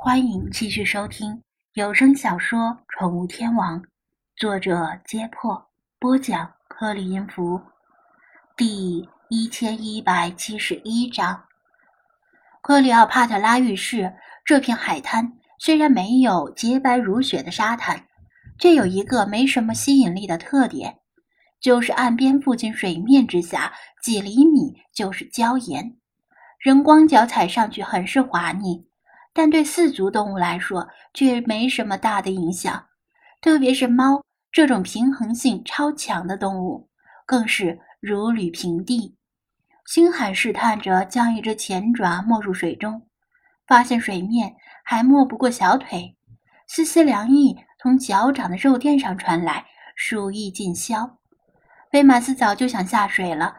欢迎继续收听有声小说《宠物天王》，作者：揭破，播讲：克里音符，第一千一百七十一章。克里奥帕特拉浴室这片海滩虽然没有洁白如雪的沙滩，却有一个没什么吸引力的特点，就是岸边附近水面之下几厘米就是礁岩。人光脚踩上去很是滑腻，但对四足动物来说却没什么大的影响。特别是猫这种平衡性超强的动物，更是如履平地。星海试探着将一只前爪没入水中，发现水面还没不过小腿，丝丝凉意从脚掌的肉垫上传来，暑意尽消。菲马斯早就想下水了。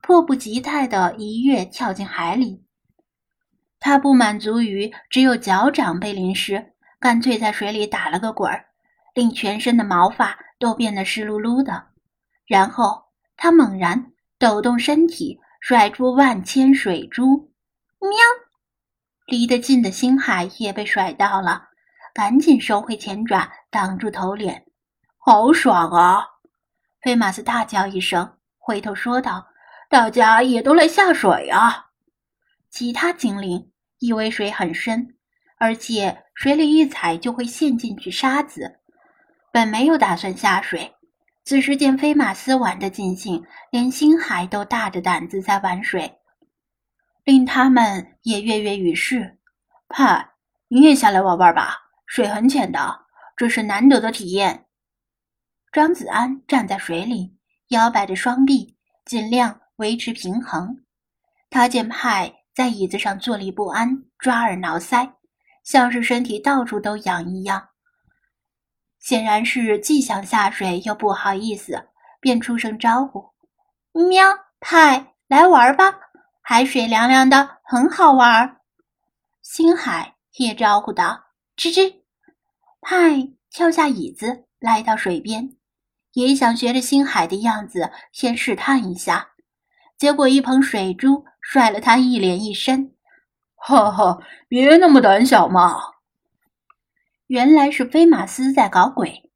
迫不及待地一跃跳进海里。他不满足于只有脚掌被淋湿，干脆在水里打了个滚儿，令全身的毛发都变得湿漉漉的。然后他猛然抖动身体，甩出万千水珠。喵！离得近的星海也被甩到了，赶紧收回前爪，挡住头脸。好爽啊！菲马斯大叫一声，回头说道。大家也都来下水啊！其他精灵以为水很深，而且水里一踩就会陷进去沙子，本没有打算下水。此时见飞马斯玩得尽兴，连星海都大着胆子在玩水，令他们也跃跃欲试。派，你也下来玩玩吧，水很浅的，这是难得的体验。张子安站在水里，摇摆着双臂，尽量。维持平衡，他见派在椅子上坐立不安，抓耳挠腮，像是身体到处都痒一样。显然是既想下水又不好意思，便出声招呼：“喵，派来玩吧，海水凉凉的，很好玩。”星海也招呼道：“吱吱。”派跳下椅子，来到水边，也想学着星海的样子，先试探一下。结果一捧水珠甩了他一脸一身，哈哈！别那么胆小嘛！原来是菲马斯在搞鬼。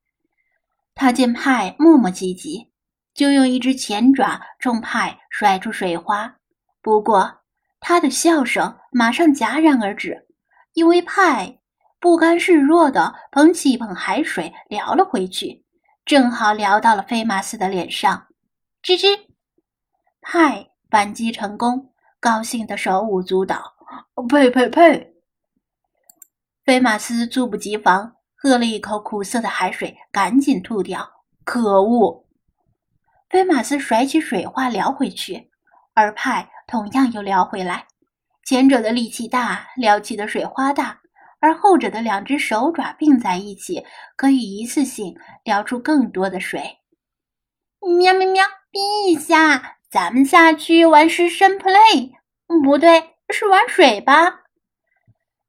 他见派磨磨唧唧，就用一只前爪冲派甩出水花。不过他的笑声马上戛然而止，因为派不甘示弱的捧起一捧海水撩了回去，正好撩到了菲马斯的脸上。吱吱。派反击成功，高兴的手舞足蹈。呸呸呸！菲马斯猝不及防，喝了一口苦涩的海水，赶紧吐掉。可恶！菲马斯甩起水花撩回去，而派同样又撩回来。前者的力气大，撩起的水花大，而后者的两只手爪并在一起，可以一次性撩出更多的水。喵喵喵！陛下。咱们下去玩湿身 play，不对，是玩水吧？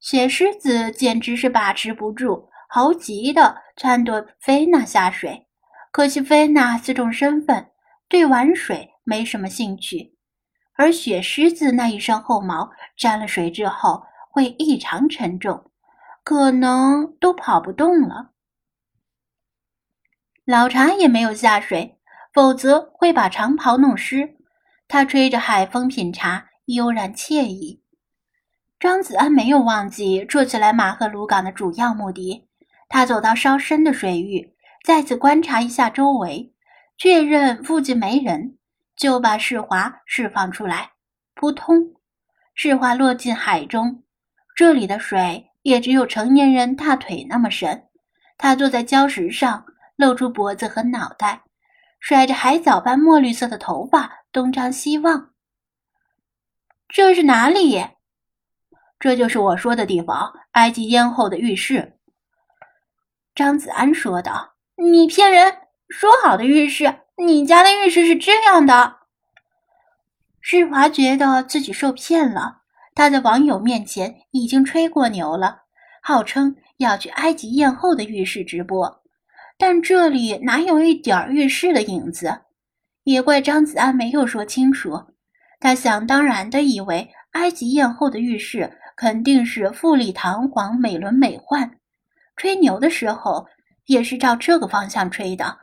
雪狮子简直是把持不住，猴急的撺掇菲娜下水。可惜菲娜此种身份对玩水没什么兴趣，而雪狮子那一身厚毛沾了水之后会异常沉重，可能都跑不动了。老茶也没有下水。否则会把长袍弄湿。他吹着海风品茶，悠然惬意。张子安没有忘记这次来马赫鲁港的主要目的。他走到稍深的水域，再次观察一下周围，确认附近没人，就把世华释放出来。扑通，世华落进海中。这里的水也只有成年人大腿那么深。他坐在礁石上，露出脖子和脑袋。甩着海藻般墨绿色的头发，东张西望。这是哪里？这就是我说的地方——埃及艳后的浴室。张子安说道：“你骗人！说好的浴室，你家的浴室是这样的。”世华觉得自己受骗了。他在网友面前已经吹过牛了，号称要去埃及艳后的浴室直播。但这里哪有一点浴室的影子？也怪张子安没有说清楚。他想当然的以为埃及艳后的浴室肯定是富丽堂皇、美轮美奂，吹牛的时候也是照这个方向吹的。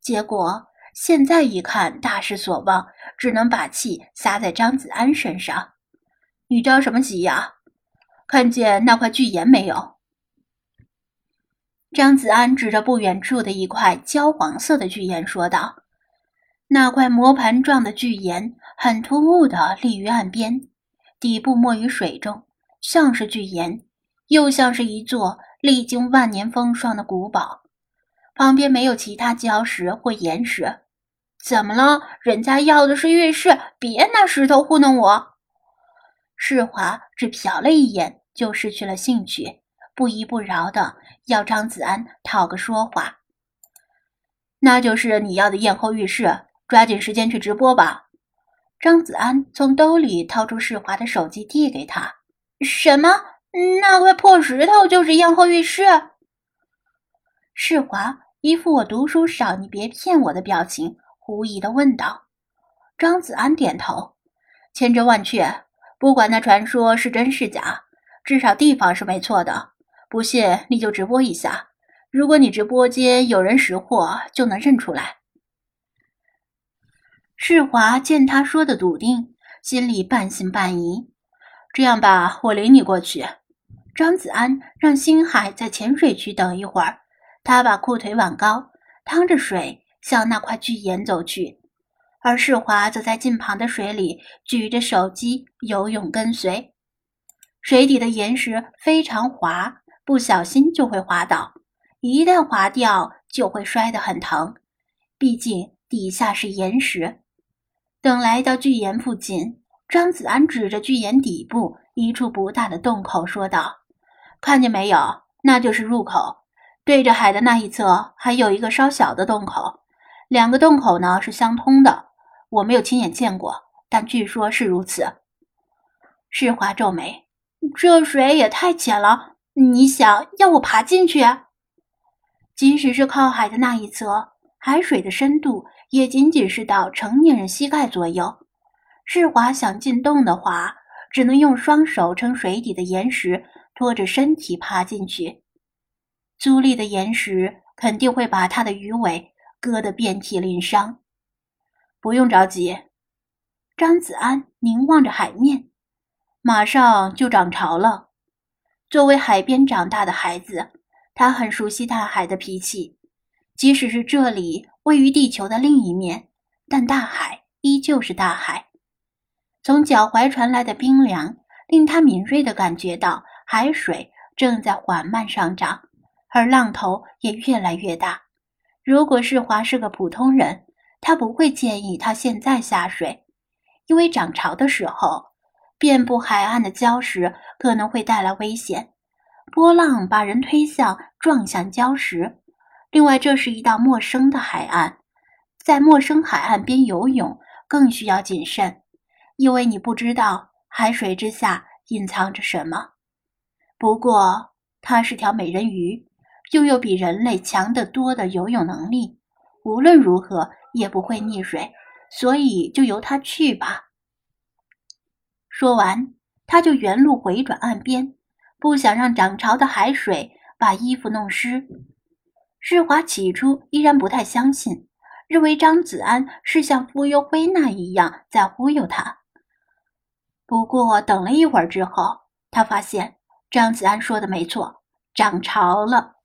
结果现在一看，大失所望，只能把气撒在张子安身上。你着什么急呀？看见那块巨岩没有？张子安指着不远处的一块焦黄色的巨岩说道：“那块磨盘状的巨岩很突兀的立于岸边，底部没于水中，像是巨岩，又像是一座历经万年风霜的古堡。”旁边没有其他礁石或岩石，怎么了？人家要的是浴室，别拿石头糊弄我。世华只瞟了一眼，就失去了兴趣，不依不饶的要张子安讨个说话。那就是你要的宴后浴室，抓紧时间去直播吧。张子安从兜里掏出世华的手机，递给他。什么？那块破石头就是宴后浴室？世华。一副我读书少，你别骗我的表情，狐疑的问道。张子安点头，千真万确，不管那传说是真是假，至少地方是没错的。不信你就直播一下，如果你直播间有人识货，就能认出来。世华见他说的笃定，心里半信半疑。这样吧，我领你过去。张子安让星海在浅水区等一会儿。他把裤腿挽高，趟着水向那块巨岩走去，而世华则在近旁的水里举着手机游泳跟随。水底的岩石非常滑，不小心就会滑倒，一旦滑掉就会摔得很疼。毕竟底下是岩石。等来到巨岩附近，张子安指着巨岩底部一处不大的洞口说道：“看见没有？那就是入口。”对着海的那一侧还有一个稍小的洞口，两个洞口呢是相通的。我没有亲眼见过，但据说是如此。世华皱眉：“这水也太浅了，你想要我爬进去？即使是靠海的那一侧，海水的深度也仅仅是到成年人膝盖左右。世华想进洞的话，只能用双手撑水底的岩石，拖着身体爬进去。”粗粝的岩石肯定会把他的鱼尾割得遍体鳞伤。不用着急，张子安凝望着海面，马上就涨潮了。作为海边长大的孩子，他很熟悉大海的脾气。即使是这里位于地球的另一面，但大海依旧是大海。从脚踝传来的冰凉，令他敏锐地感觉到海水正在缓慢上涨。而浪头也越来越大。如果世华是个普通人，他不会建议他现在下水，因为涨潮的时候，遍布海岸的礁石可能会带来危险，波浪把人推向、撞向礁石。另外，这是一道陌生的海岸，在陌生海岸边游泳更需要谨慎，因为你不知道海水之下隐藏着什么。不过，它是条美人鱼。拥有比人类强得多的游泳能力，无论如何也不会溺水，所以就由它去吧。说完，他就原路回转岸边，不想让涨潮的海水把衣服弄湿。世华起初依然不太相信，认为张子安是像忽悠辉那一样在忽悠他。不过等了一会儿之后，他发现张子安说的没错，涨潮了。